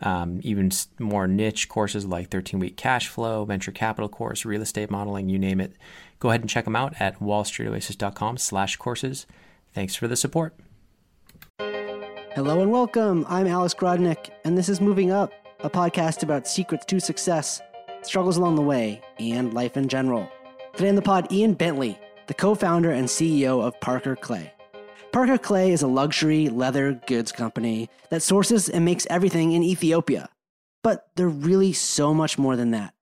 um, even more niche courses like 13 week cash flow, venture capital course, real estate modeling, you name it Go ahead and check them out at wallstreetoasis.com slash courses. Thanks for the support. Hello and welcome. I'm Alice Grodnick, and this is Moving Up, a podcast about secrets to success, struggles along the way, and life in general. Today on the pod, Ian Bentley, the co-founder and CEO of Parker Clay. Parker Clay is a luxury leather goods company that sources and makes everything in Ethiopia. But they're really so much more than that.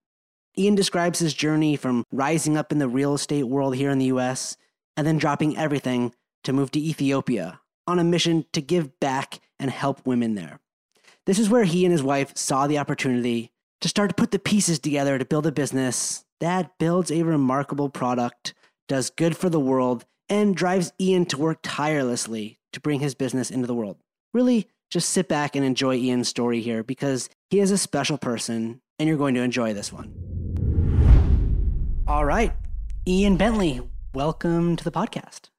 Ian describes his journey from rising up in the real estate world here in the US and then dropping everything to move to Ethiopia on a mission to give back and help women there. This is where he and his wife saw the opportunity to start to put the pieces together to build a business that builds a remarkable product, does good for the world, and drives Ian to work tirelessly to bring his business into the world. Really, just sit back and enjoy Ian's story here because he is a special person and you're going to enjoy this one. All right. Ian Bentley, welcome to the podcast.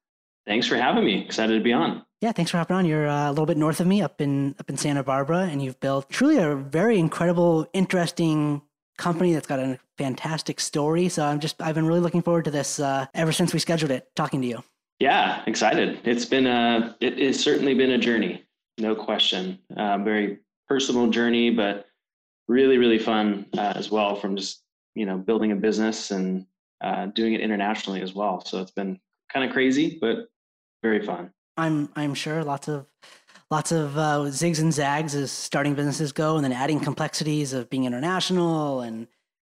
Thanks for having me. Excited to be on. Yeah, thanks for hopping on. You're uh, a little bit north of me, up in up in Santa Barbara, and you've built truly a very incredible, interesting company that's got a fantastic story. So I'm just I've been really looking forward to this uh, ever since we scheduled it. Talking to you. Yeah, excited. It's been a it has certainly been a journey, no question. Uh, very personal journey, but really really fun uh, as well. From just you know building a business and uh, doing it internationally as well. So it's been kind of crazy, but very fun. I'm I'm sure lots of lots of uh, zigs and zags as starting businesses go, and then adding complexities of being international and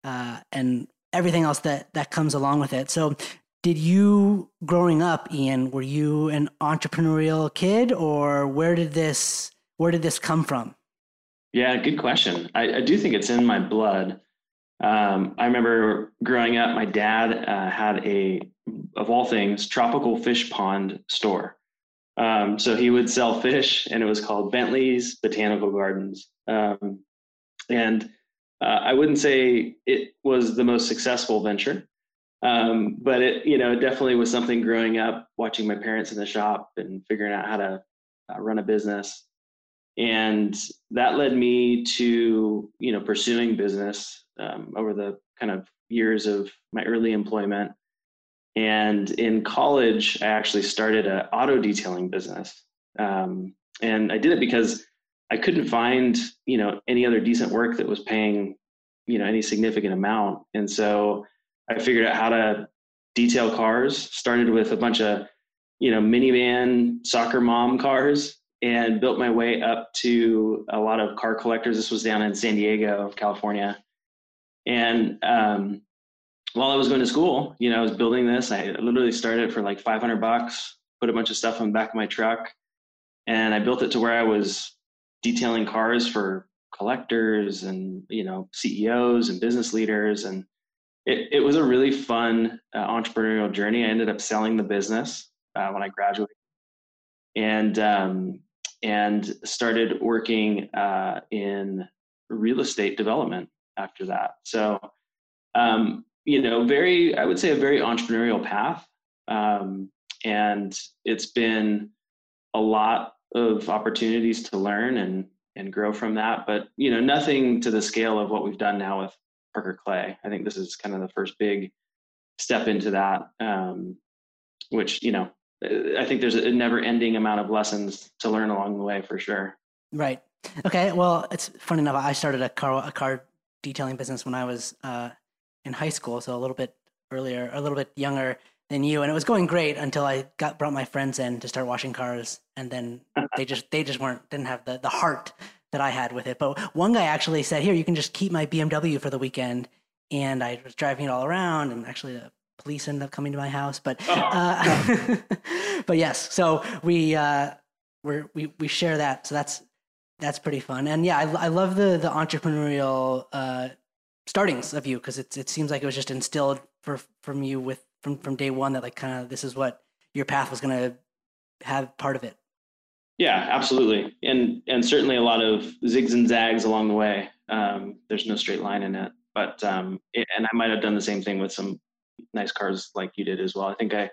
uh, and everything else that that comes along with it. So, did you growing up, Ian? Were you an entrepreneurial kid, or where did this where did this come from? Yeah, good question. I, I do think it's in my blood. Um, I remember growing up, my dad uh, had a, of all things, tropical fish pond store. Um, so he would sell fish, and it was called Bentley's Botanical Gardens. Um, and uh, I wouldn't say it was the most successful venture, um, but it, you know, it definitely was something growing up, watching my parents in the shop and figuring out how to uh, run a business and that led me to you know pursuing business um, over the kind of years of my early employment. And in college, I actually started an auto detailing business. Um, and I did it because I couldn't find, you know, any other decent work that was paying, you know, any significant amount. And so I figured out how to detail cars, started with a bunch of, you know, minivan soccer mom cars and built my way up to a lot of car collectors. This was down in San Diego, California. And um, while I was going to school, you know, I was building this. I literally started for like 500 bucks, put a bunch of stuff on the back of my truck, and I built it to where I was detailing cars for collectors and you know CEOs and business leaders, and it, it was a really fun uh, entrepreneurial journey. I ended up selling the business uh, when I graduated, and um, and started working uh, in real estate development after that. So, um, you know, very, I would say a very entrepreneurial path. Um, and it's been a lot of opportunities to learn and, and grow from that, but, you know, nothing to the scale of what we've done now with Parker Clay. I think this is kind of the first big step into that, um, which, you know, I think there's a never ending amount of lessons to learn along the way for sure. Right. Okay. Well, it's funny enough. I started a car a car detailing business when I was uh, in high school, so a little bit earlier, a little bit younger than you, and it was going great until I got brought my friends in to start washing cars, and then they just they just weren't didn't have the the heart that I had with it. But one guy actually said, "Here, you can just keep my BMW for the weekend," and I was driving it all around, and actually the police ended up coming to my house. But oh. uh, but yes, so we uh, we we we share that. So that's that's pretty fun. And yeah, I, I love the the entrepreneurial uh, startings of you because it it seems like it was just instilled for from you with from from day one that like kind of this is what your path was going to have part of it? Yeah, absolutely, and and certainly a lot of zigs and zags along the way. Um, there's no straight line in it, but um, it, and I might have done the same thing with some nice cars like you did as well. I think I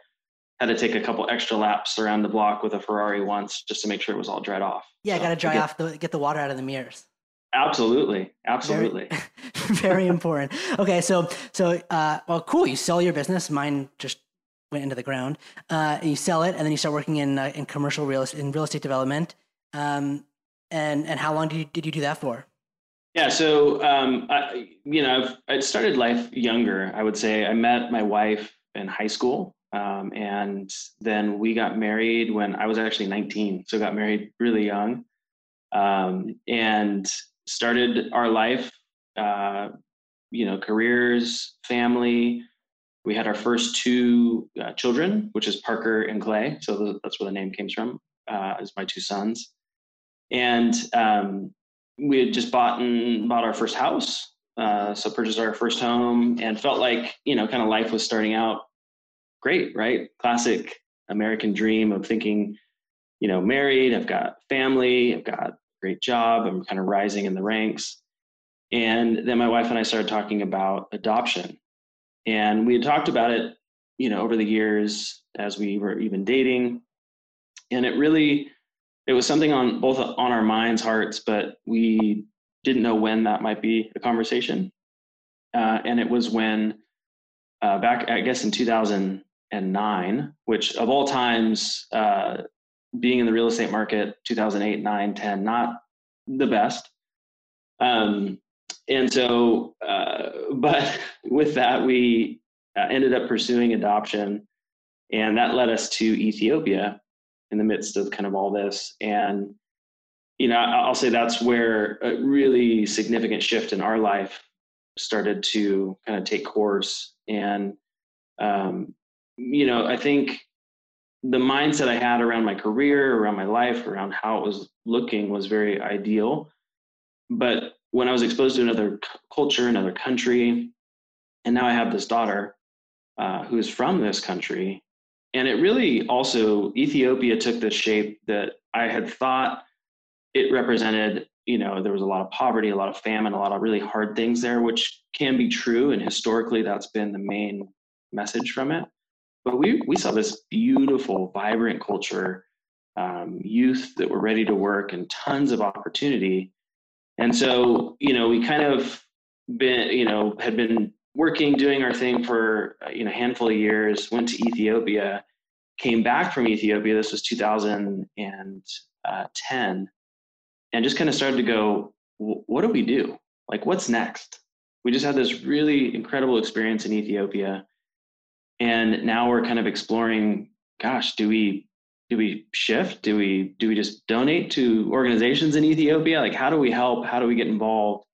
had to take a couple extra laps around the block with a Ferrari once just to make sure it was all dried off. Yeah, so, got to dry get, off the get the water out of the mirrors. Absolutely, absolutely. Very, very important. Okay, so so uh, well, cool. You sell your business. Mine just went into the ground. Uh, you sell it, and then you start working in uh, in commercial real in real estate development. Um, and and how long did you did you do that for? Yeah, so um, I, you know, I've I started life younger. I would say I met my wife in high school, um, and then we got married when I was actually 19. So got married really young, um, and started our life. Uh, you know, careers, family. We had our first two uh, children, which is Parker and Clay. So that's where the name came from. Uh, as my two sons, and um, we had just bought and bought our first house. Uh, so purchased our first home and felt like you know kind of life was starting out great right classic american dream of thinking you know married i've got family i've got great job i'm kind of rising in the ranks. And then my wife and i started talking about adoption. And we had talked about it you know over the years as we were even dating. And it really it was something on both on our minds, hearts, but we didn't know when that might be a conversation. Uh, and it was when uh, back, I guess, in 2009, which of all times, uh, being in the real estate market, 2008, 9, 10, not the best. Um, and so, uh, but with that, we uh, ended up pursuing adoption, and that led us to Ethiopia in the midst of kind of all this. And, you know, I'll say that's where a really significant shift in our life started to kind of take course. And, um, you know, I think the mindset I had around my career, around my life, around how it was looking was very ideal. But when I was exposed to another culture, another country, and now I have this daughter uh, who is from this country, and it really also Ethiopia took the shape that I had thought it represented. You know, there was a lot of poverty, a lot of famine, a lot of really hard things there, which can be true, and historically that's been the main message from it. But we we saw this beautiful, vibrant culture, um, youth that were ready to work, and tons of opportunity. And so, you know, we kind of been, you know, had been working, doing our thing for uh, you know a handful of years. Went to Ethiopia, came back from Ethiopia. This was 2010, and just kind of started to go, what do we do? Like, what's next? We just had this really incredible experience in Ethiopia, and now we're kind of exploring. Gosh, do we do we shift? Do we do we just donate to organizations in Ethiopia? Like, how do we help? How do we get involved?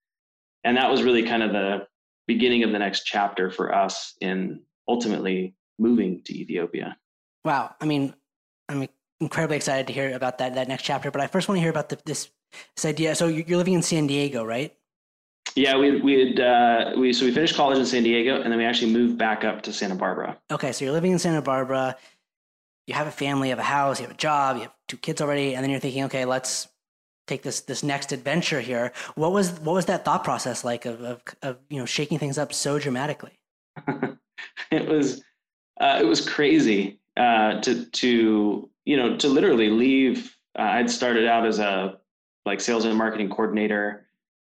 And that was really kind of the beginning of the next chapter for us in ultimately moving to Ethiopia. Wow. I mean, I'm incredibly excited to hear about that that next chapter. But I first want to hear about the, this this idea. So you're living in San Diego, right? Yeah, we we had uh, we so we finished college in San Diego, and then we actually moved back up to Santa Barbara. Okay, so you're living in Santa Barbara. You have a family, you have a house, you have a job, you have two kids already, and then you're thinking, okay, let's take this this next adventure here. What was what was that thought process like of of, of you know shaking things up so dramatically? it was uh, it was crazy uh, to to you know to literally leave. Uh, I'd started out as a like sales and marketing coordinator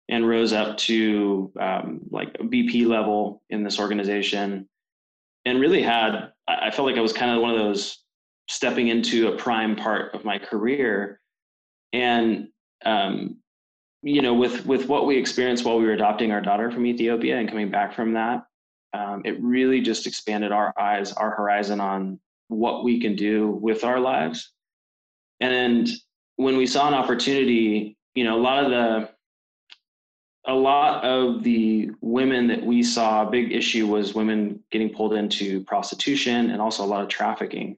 and rose up to um, like VP level in this organization, and really had I felt like I was kind of one of those stepping into a prime part of my career and um, you know, with with what we experienced while we were adopting our daughter from Ethiopia and coming back from that, um, it really just expanded our eyes, our horizon on what we can do with our lives. And when we saw an opportunity, you know, a lot of the a lot of the women that we saw, a big issue was women getting pulled into prostitution and also a lot of trafficking.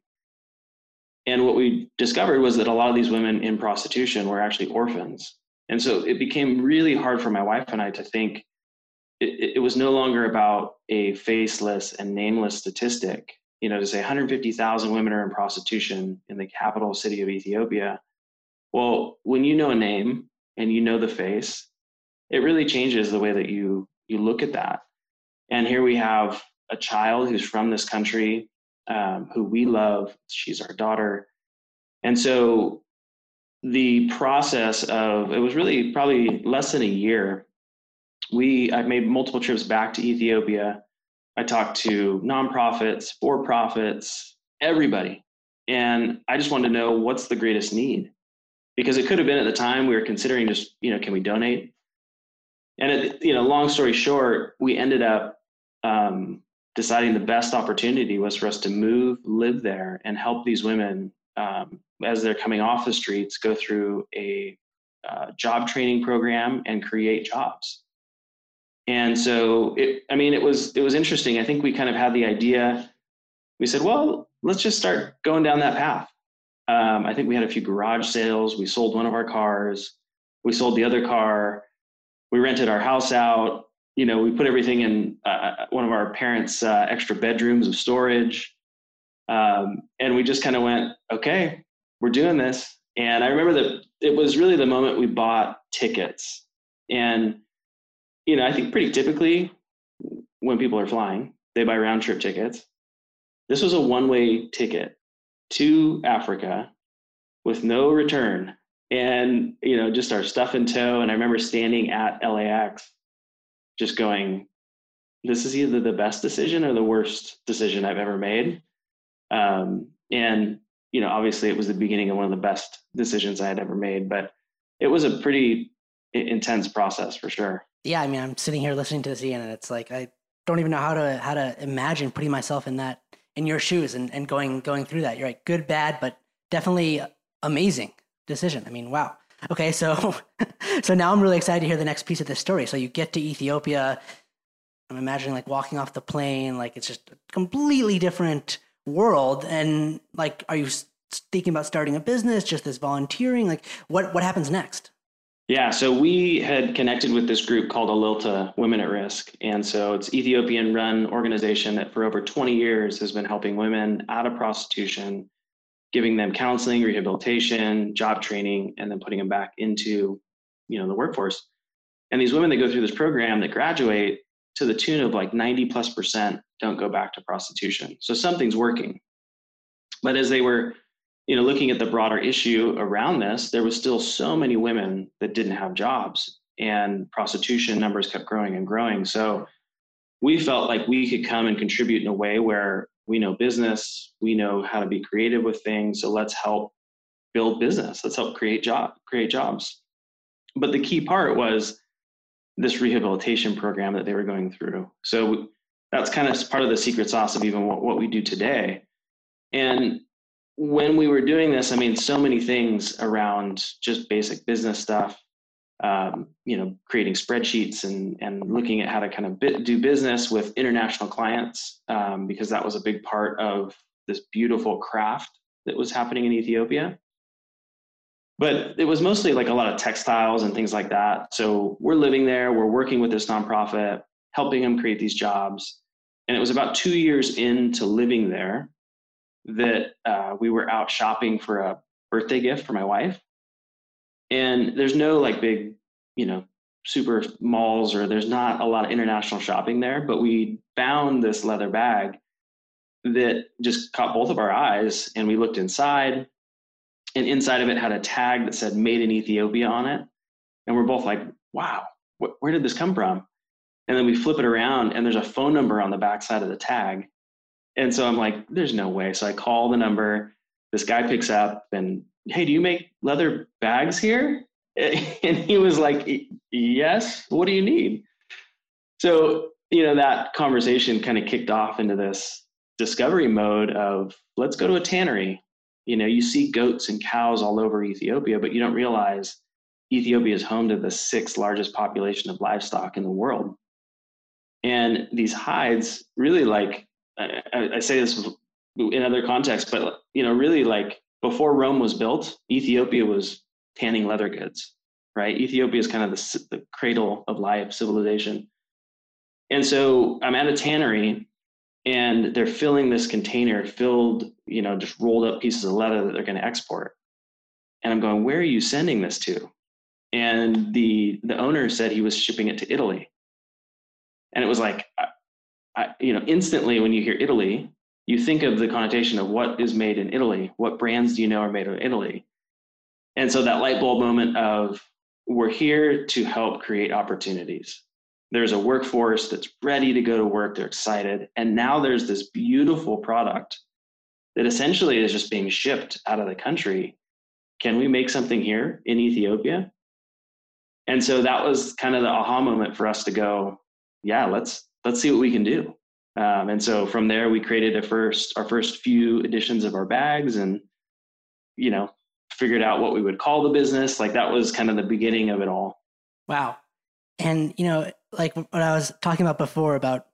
And what we discovered was that a lot of these women in prostitution were actually orphans. And so it became really hard for my wife and I to think, it, it was no longer about a faceless and nameless statistic. You know, to say 150,000 women are in prostitution in the capital city of Ethiopia. Well, when you know a name and you know the face, it really changes the way that you you look at that. And here we have a child who's from this country, um, who we love. She's our daughter, and so the process of it was really probably less than a year we I made multiple trips back to Ethiopia. I talked to nonprofits, for profits, everybody. And I just wanted to know what's the greatest need. Because it could have been at the time we were considering just, you know, can we donate? And it, you know, long story short, we ended up um, deciding the best opportunity was for us to move, live there, and help these women um, as they're coming off the streets go through a uh, job training program and create jobs. And so it i mean it was it was interesting. I think we kind of had the idea. We said well let's just start going down that path. Um, i think we had a few garage sales. We sold one of our cars. We sold the other car we rented our house out. You know we put everything in uh, uh one of our parents uh, extra bedrooms of storage. Um, and we just kind of went okay we're doing this. And i remember that it was really the moment we bought tickets. And you know, I think pretty typically when people are flying, they buy round trip tickets. This was a one way ticket to Africa with no return and, you know, just our stuff in tow. And I remember standing at LAX just going, this is either the best decision or the worst decision I've ever made. Um, and, you know, obviously it was the beginning of one of the best decisions I had ever made, but it was a pretty intense process for sure yeah, I mean, I'm sitting here listening to this, Ian, and it's like I don't even know how to how to imagine putting myself in that in your shoes and, and going going through that. You're like good, bad, but definitely amazing decision. I mean, wow. Okay, so so now I'm really excited to hear the next piece of this story. So you get to Ethiopia. I'm imagining like walking off the plane, like it's just a completely different world. And like, are you thinking about starting a business? Just this volunteering? Like, what what happens next? Yeah, so we had connected with this group called Ellilta Women at Risk. And so it's Ethiopian run organization that for over 20 years has been helping women out of prostitution, giving them counseling, rehabilitation, job training, and then putting them back into, you know, the workforce. And these women that go through this program that graduate to the tune of like 90 plus percent don't go back to prostitution. So something's working. But as they were you know, looking at the broader issue around this, there was still so many women that didn't have jobs, and prostitution numbers kept growing and growing. So we felt like we could come and contribute in a way where we know business, we know how to be creative with things. So let's help build business. Let's help create job create jobs. But the key part was this rehabilitation program that they were going through. So that's kind of part of the secret sauce of even what, what we do today. And when we were doing this, I mean, so many things around just basic business stuff, um, you know, creating spreadsheets and, and looking at how to kind of bit, do business with international clients, um, because that was a big part of this beautiful craft that was happening in Ethiopia. But it was mostly like a lot of textiles and things like that. So we're living there, we're working with this nonprofit, helping them create these jobs. And it was about two years into living there that uh, we were out shopping for a birthday gift for my wife. And there's no like big, you know, super malls or there's not a lot of international shopping there, but we found this leather bag that just caught both of our eyes and we looked inside and inside of it had a tag that said made in Ethiopia on it. And we're both like, wow, wh- where did this come from? And then we flip it around and there's a phone number on the back side of the tag. And so I'm like, there's no way. So I call the number. This guy picks up and, hey, do you make leather bags here? And he was like, yes. What do you need? So, you know, that conversation kind of kicked off into this discovery mode of let's go to a tannery. You know, you see goats and cows all over Ethiopia, but you don't realize Ethiopia is home to the sixth largest population of livestock in the world. And these hides really like I, I say this in other contexts, but you know, really like before Rome was built, Ethiopia was tanning leather goods, right? Ethiopia is kind of the, the cradle of life civilization. And so I'm at a tannery and they're filling this container filled, you know, just rolled up pieces of leather that they're going to export. And I'm going, where are you sending this to? And the the owner said he was shipping it to Italy. And it was like, I, I, you know, instantly when you hear Italy, you think of the connotation of what is made in Italy. What brands do you know are made in Italy? And so that light bulb moment of we're here to help create opportunities. There's a workforce that's ready to go to work, they're excited. And now there's this beautiful product that essentially is just being shipped out of the country. Can we make something here in Ethiopia? And so that was kind of the aha moment for us to go, yeah, let's let's see what we can do. Um, and so from there, we created a first our first few editions of our bags, and you know, figured out what we would call the business. Like that was kind of the beginning of it all. Wow. And, you know, like what I was talking about before about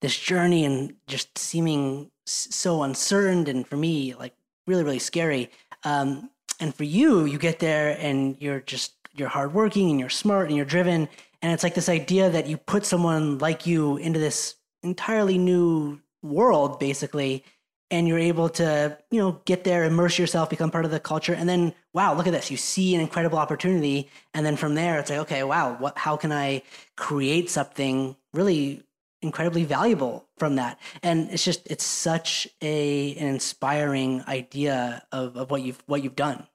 this journey and just seeming so uncertain and for me, like really, really scary. Um, and for you, you get there and you're just, you're hardworking and you're smart and you're driven. And it's like this idea that you put someone like you into this entirely new world, basically, and you're able to you know get there immerse yourself become part of the culture and then wow look at this. You see an incredible opportunity and then from there it's like okay wow what how can i create something really incredibly valuable from that? And it's just it's such a an inspiring idea of, of what you've what you've done.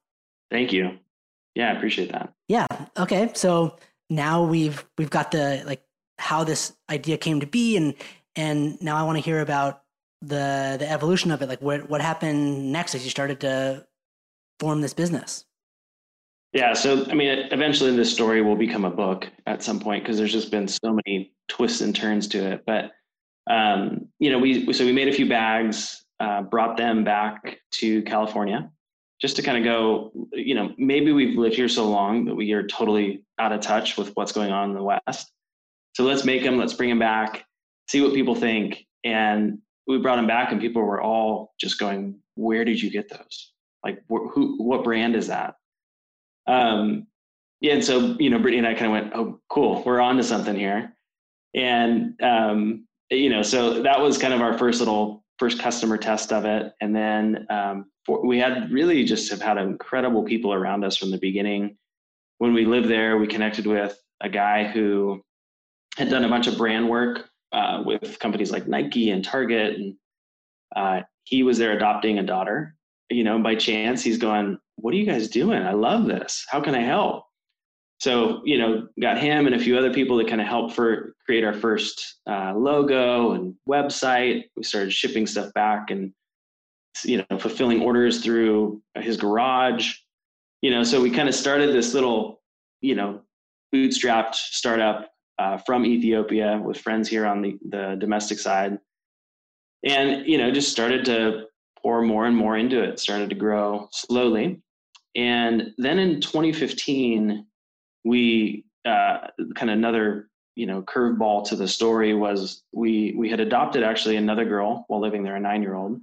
Thank you. Yeah i appreciate that. Yeah okay so now we've we've got the like how this idea came to be and and now i want to hear about the the evolution of it like what what happened next as you started to form this business? Yeah so i mean eventually this story will become a book at some point because there's just been so many twists and turns to it. But um, you know we so we made a few bags uh, brought them back to california just to kind of go you know maybe we've lived here so long that we are totally out of touch with what's going on in the west. So let's make them let's bring them back see what people think and we brought them back and people were all just going, where did you get those? Like wh- who, what brand is that? Um, yeah. And so, you know, Brittany and I kind of went, oh, cool. We're on to something here. And, um, you know, so that was kind of our first little first customer test of it. And then um, for, we had really just have had incredible people around us from the beginning. When we lived there, we connected with a guy who had done a bunch of brand work uh, with companies like Nike and Target, and uh, he was there adopting a daughter. You know, by chance, he's going, "What are you guys doing? I love this. How can I help?" So, you know, got him and a few other people that kind of helped for create our first uh, logo and website. We started shipping stuff back and you know fulfilling orders through his garage. You know, so we kind of started this little, you know, bootstrapped startup uh, from Ethiopia with friends here on the, the domestic side. And, you know, just started to pour more and more into it, started to grow slowly. And then in 2015, we uh, kind of another, you know, curveball to the story was we we had adopted actually another girl while living there, a nine year old,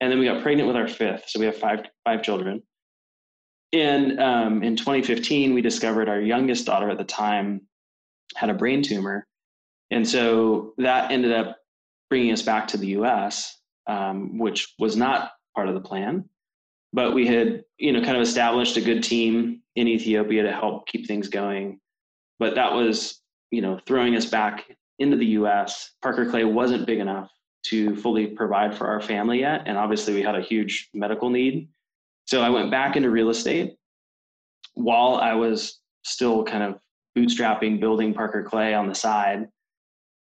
and then we got pregnant with our fifth. So we have five five children. And um, in 2015, we discovered our youngest daughter at the time had a brain tumor. And so that ended up bringing us back to the US, um, which was not part of the plan. But we had, you know, kind of established a good team in Ethiopia to help keep things going. But that was, you know, throwing us back into the US. Parker Clay wasn't big enough to fully provide for our family yet. And obviously, we had a huge medical need. So I went back into real estate while I was still kind of bootstrapping, building Parker Clay on the side,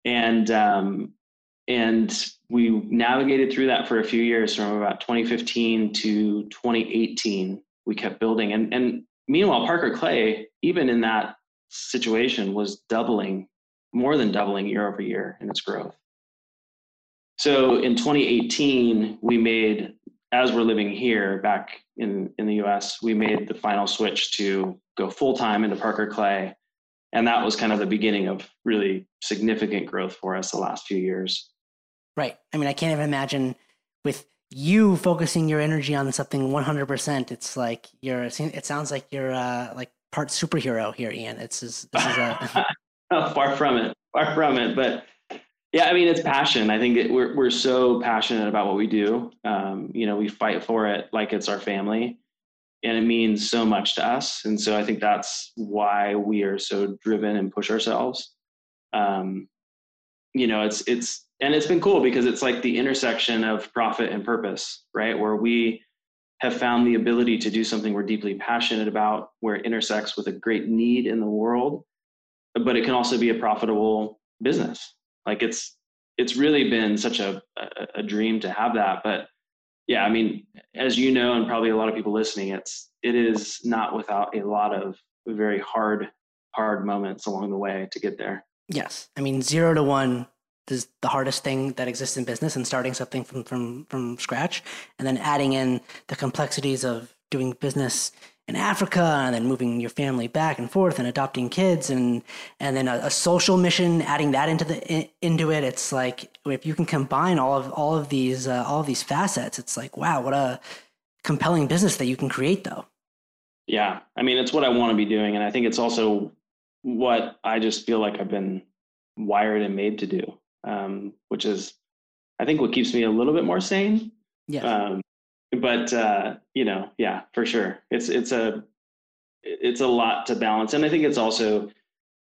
and um, and we navigated through that for a few years from about 2015 to 2018. We kept building, and and meanwhile, Parker Clay, even in that situation, was doubling, more than doubling year over year in its growth. So in 2018, we made, as we're living here back in, in the US, we made the final switch to go full time into Parker Clay and that was kind of the beginning of really significant growth for us the last few years right i mean i can't even imagine with you focusing your energy on something 100% it's like you're it sounds like you're uh, like part superhero here ian it's this is a oh, far from it far from it. But yeah, I mean, it's passion. I think it, we're we're so passionate about what we do. Um, you know, we fight for it like it's our family, and it means so much to us. And so I think that's why we are so driven and push ourselves. Um, you know, it's it's and it's been cool because it's like the intersection of profit and purpose, right? Where we have found the ability to do something we're deeply passionate about, where it intersects with a great need in the world, but it can also be a profitable business. Like it's it's really been such a, a, a dream to have that. But yeah, I mean, as you know, and probably a lot of people listening, it's it is not without a lot of very hard hard moments along the way to get there. Yes, I mean zero to one is the hardest thing that exists in business and starting something from from from scratch and then adding in the complexities of doing business in Africa and then moving your family back and forth and adopting kids and and then a, a, social mission adding that into the in, into it it's like if you can combine all of all of these uh, all of these facets it's like wow what a compelling business that you can create though yeah i mean it's what i want to be doing and i think it's also what i just feel like i've been wired and made to do um, which is, I think, what keeps me a little bit more sane. Yeah. Um, but uh, you know, yeah, for sure, it's it's a it's a lot to balance, and I think it's also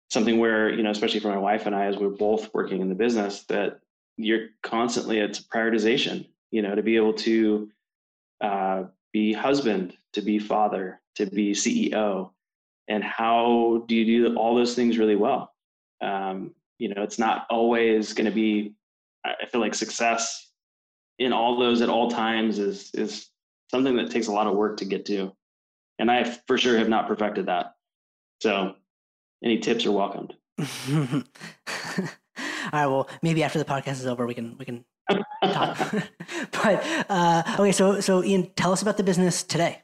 something where you know, especially for my wife and I, as we're both working in the business, that you're constantly it's prioritization. You know, to be able to uh, be husband, to be father, to be CEO, and how do you do all those things really well? Um, you know it's not always going to be i feel like success in all those at all times is is something that takes a lot of work to get to. And i for sure have not perfected that. So any tips are welcomed. All right well maybe after the podcast is over we can we can talk. But uh okay so so ian tell us about the business today.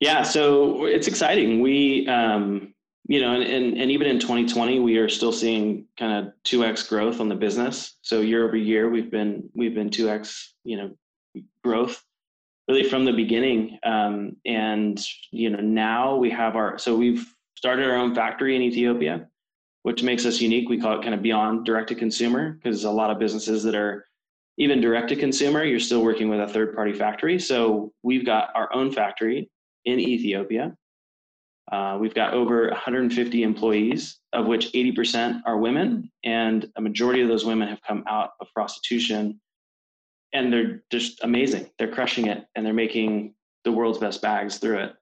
Yeah so it's exciting. We um you know, and, and, and even in 2020, we are still seeing kind of 2x growth on the business. So year over year, we've been we've been 2x, you know, growth really from the beginning. Um, and you know, now we have our so we've started our own factory in Ethiopia, which makes us unique. We call it kind of beyond direct to consumer because a lot of businesses that are even direct to consumer, you're still working with a third party factory. So we've got our own factory in Ethiopia uh, we've got over 150 employees, of which 80% are women, and a majority of those women have come out of prostitution. And they're just amazing. They're crushing it, and they're making the world's best bags through it.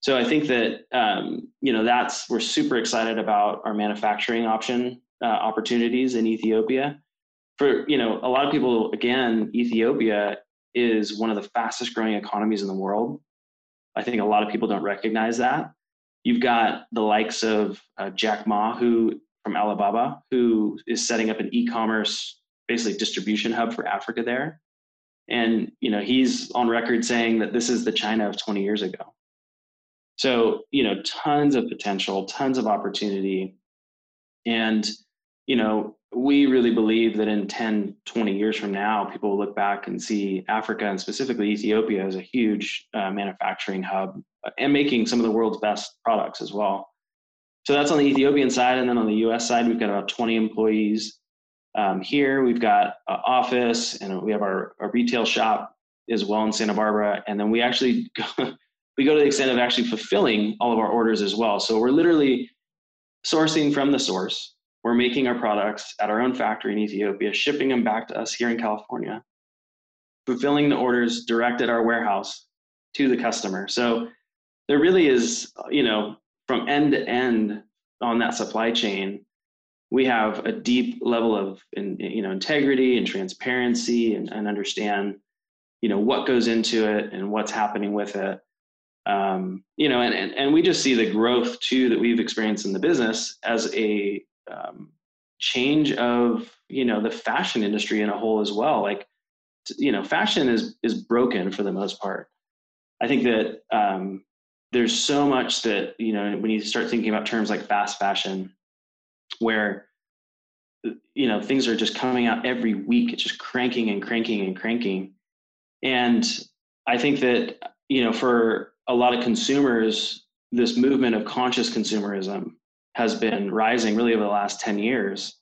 So I think that um, you know that's we're super excited about our manufacturing option uh, opportunities in Ethiopia. For you know, a lot of people again, Ethiopia is one of the fastest growing economies in the world. I think a lot of people don't recognize that. You've got the likes of uh, Jack Ma, who from Alibaba, who is setting up an e-commerce basically distribution hub for Africa there. And you know, he's on record saying that this is the China of 20 years ago. So, you know, tons of potential, tons of opportunity. And, you know, we really believe that in 10, 20 years from now, people will look back and see Africa and specifically Ethiopia as a huge uh, manufacturing hub and making some of the world's best products as well. So that's on the Ethiopian side. And then on the US side, we've got about 20 employees um, here. We've got an office and we have our, our retail shop as well in Santa Barbara. And then we actually we go to the extent of actually fulfilling all of our orders as well. So we're literally sourcing from the source. We're making our products at our own factory in Ethiopia, shipping them back to us here in California, fulfilling the orders direct at our warehouse to the customer. So there really is, you know, from end to end on that supply chain, we have a deep level of, you know, integrity and transparency and, and understand, you know, what goes into it and what's happening with it. Um, you know, and, and, and we just see the growth too that we've experienced in the business as a um, change of, you know, the fashion industry in a whole as well. Like, you know, fashion is is broken for the most part. I think that um, there's so much that you know when you start thinking about terms like fast fashion where you know things are just coming out every week it's just cranking and cranking and cranking and i think that you know for a lot of consumers this movement of conscious consumerism has been rising really over the last 10 years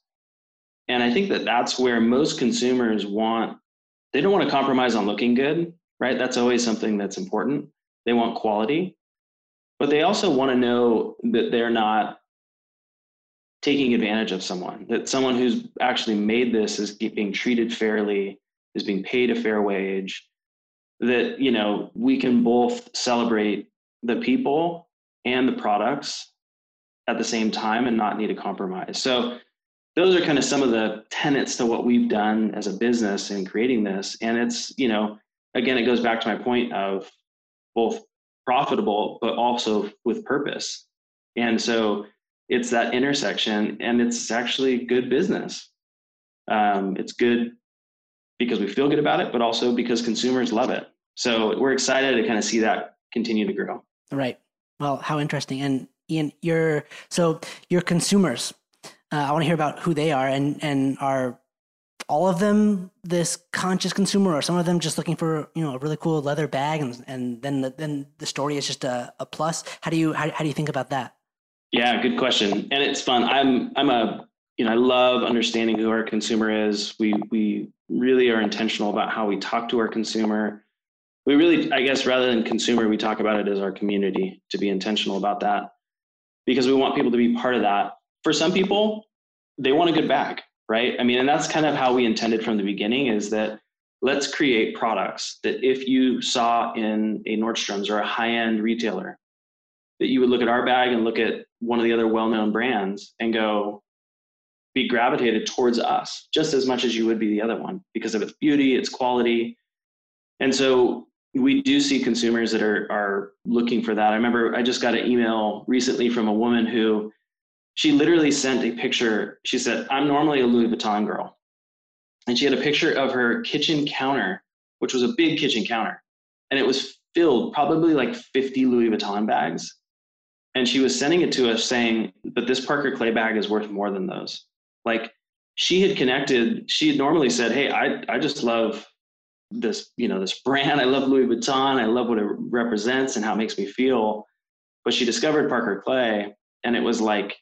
And I think that that's where most consumers want, they don't want to compromise on looking good, right? That's always something that's important. They want quality, but they also want to know that they're not taking advantage of someone, that someone who's actually made this is being treated fairly, is being paid a fair wage, that, you know, we can both celebrate the people and the products at the same time and not need to compromise. So those are kind of some of the tenets to what we've done as a business in creating this. And it's, you know, again, it goes back to my point of both profitable, but also with purpose. And so it's that intersection and it's actually good business. Um, it's good because we feel good about it, but also because consumers love it. So we're excited to kind of see that continue to grow. Right. Well, how interesting. And Ian, your so your consumers. Uh, I want to hear about who they are and and are all of them this conscious consumer or some of them just looking for you know a really cool leather bag and and then the, then the story is just a, a plus? How do you how, how do you think about that? Yeah good question. And it's fun. I'm i'm a you know i love understanding who our consumer is. We we really are intentional about how we talk to our consumer. We really i guess rather than consumer we talk about it as our community to be intentional about that because we want people to be part of that. For some people, they want a good bag, right? I mean, and that's kind of how we intended from the beginning is that let's create products that if you saw in a Nordstrom's or a high-end retailer, that you would look at our bag and look at one of the other well-known brands and go, be gravitated towards us just as much as you would be the other one because of its beauty, its quality. And so we do see consumers that are are looking for that. I remember I just got an email recently from a woman who she literally sent a picture. She said, "I'm normally a Louis Vuitton girl." And she had a picture of her kitchen counter, which was a big kitchen counter, and it was filled probably like 50 Louis Vuitton bags. And she was sending it to us saying, "But this Parker Clay bag is worth more than those." Like she had connected, she had normally said, "Hey, I I just love this you know this brand. I love louis vuitton. I love what it represents and how it makes me feel. But she discovered parker clay and it was like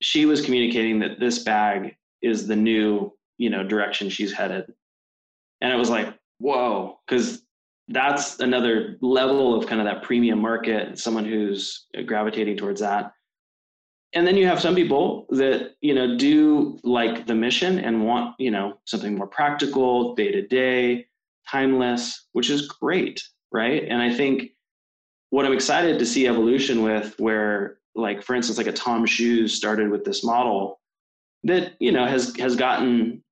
she was communicating that this bag is the new you know direction she's headed. And it was like whoa because that's another level of kind of that premium market someone who's gravitating towards that. And then you have some people that you know do like the mission and want you know something more practical day to day timeless, which is great, right? And I think what I'm excited to see evolution with, where like for instance, like a Tom Shoes started with this model that you know has has gotten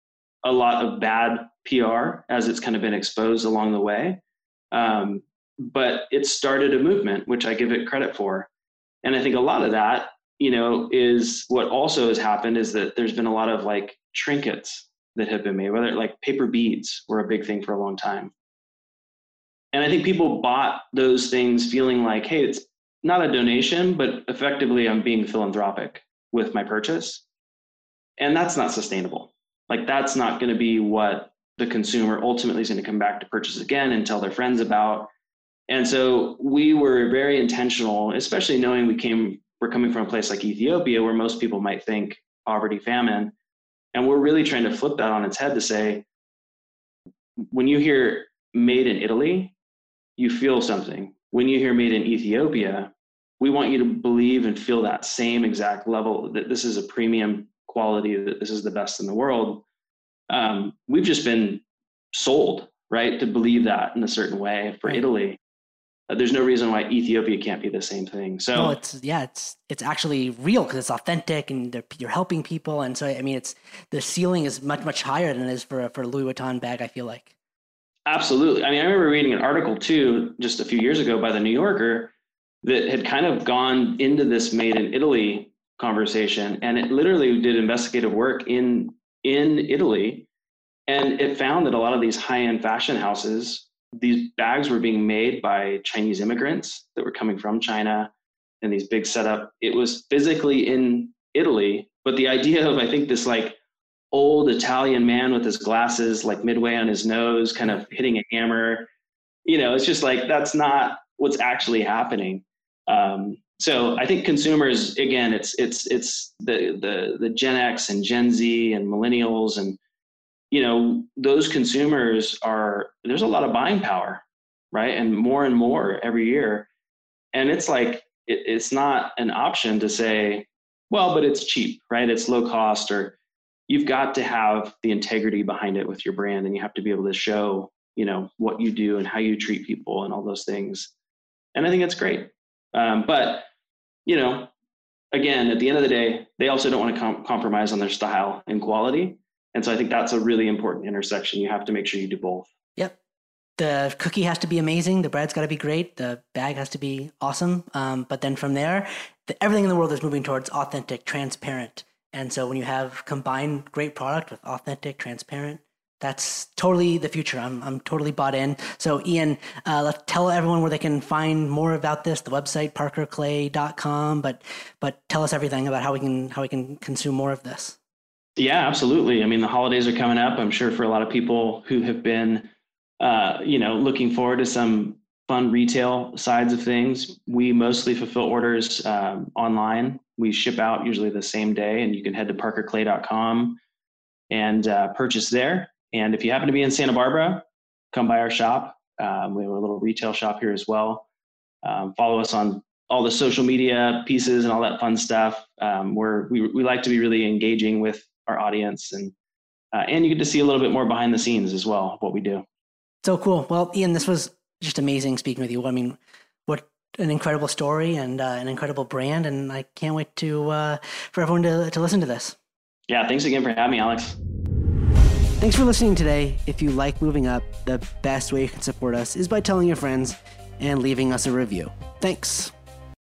a lot of bad PR as it's kind of been exposed along the way. Um, but it started a movement, which I give it credit for. And I think a lot of that, you know, is what also has happened is that there's been a lot of like trinkets that have been made, whether like paper beads were a big thing for a long time. And I think people bought those things feeling like, hey, it's not a donation, but effectively I'm being philanthropic with my purchase. And that's not sustainable. Like that's not going to be what the consumer ultimately is going to come back to purchase again and tell their friends about. And so we were very intentional, especially knowing we came, we're coming from a place like Ethiopia where most people might think poverty, famine. And we're really trying to flip that on its head to say, when you hear made in Italy, you feel something. When you hear made in Ethiopia, we want you to believe and feel that same exact level that this is a premium quality, that this is the best in the world. Um, we've just been sold, right, to believe that in a certain way for. Italy. Uh, there's no reason why Ethiopia can't be the same thing. So no, it's yeah, it's it's actually real because it's authentic and you're helping people, and so I mean, it's the ceiling is much much higher than it is for for a Louis Vuitton bag. I feel like. Absolutely. I mean, I remember reading an article too, just a few years ago by the New Yorker, that had kind of gone into this made in Italy conversation, and it literally did investigative work in in Italy, and it found that a lot of these high end fashion houses these bags were being made by Chinese immigrants that were coming from China and these big setup. It was physically in Italy, but the idea of I think this like old Italian man with his glasses like midway on his nose, kind of hitting a hammer, you know, it's just like that's not what's actually happening. Um, so I think consumers again, it's it's it's the the the Gen X and Gen Z and millennials and you know those consumers are there's a lot of buying power, right? And more and more every year, and it's like it, it's not an option to say, well, but it's cheap, right? It's low cost, or you've got to have the integrity behind it with your brand, and you have to be able to show you know what you do and how you treat people and all those things. And I think it's great. Um, but you know, again, at the end of the day, they also don't want to com- compromise on their style and quality. And so I think that's a really important intersection. You have to make sure you do both. Yep. The cookie has to be amazing. The bread's got to be great. The bag has to be awesome. Um, but then from there, the, everything in the world is moving towards authentic, transparent. And so when you have combined great product with authentic, transparent, that's totally the future. I'm, I'm totally bought in. So, Ian, uh, let's tell everyone where they can find more about this. The website parkerclay.com, but but tell us everything about how we can how we can consume more of this. Yeah, absolutely. I mean, the holidays are coming up. I'm sure for a lot of people who have been, uh, you know, looking forward to some fun retail sides of things. We mostly fulfill orders um, online. We ship out usually the same day, and you can head to parkerclay.com and uh, purchase there. And if you happen to be in Santa Barbara, come by our shop. Um, we have a little retail shop here as well. Um, follow us on all the social media pieces and all that fun stuff. Um, where we we like to be really engaging with our audience, and uh, and you get to see a little bit more behind the scenes as well what we do. So cool. Well, Ian, this was just amazing speaking with you. I mean, what an incredible story and uh, an incredible brand, and I can't wait to uh, for everyone to to listen to this. Yeah, thanks again for having me, Alex. Thanks for listening today. If you like moving up, the best way you can support us is by telling your friends and leaving us a review. Thanks.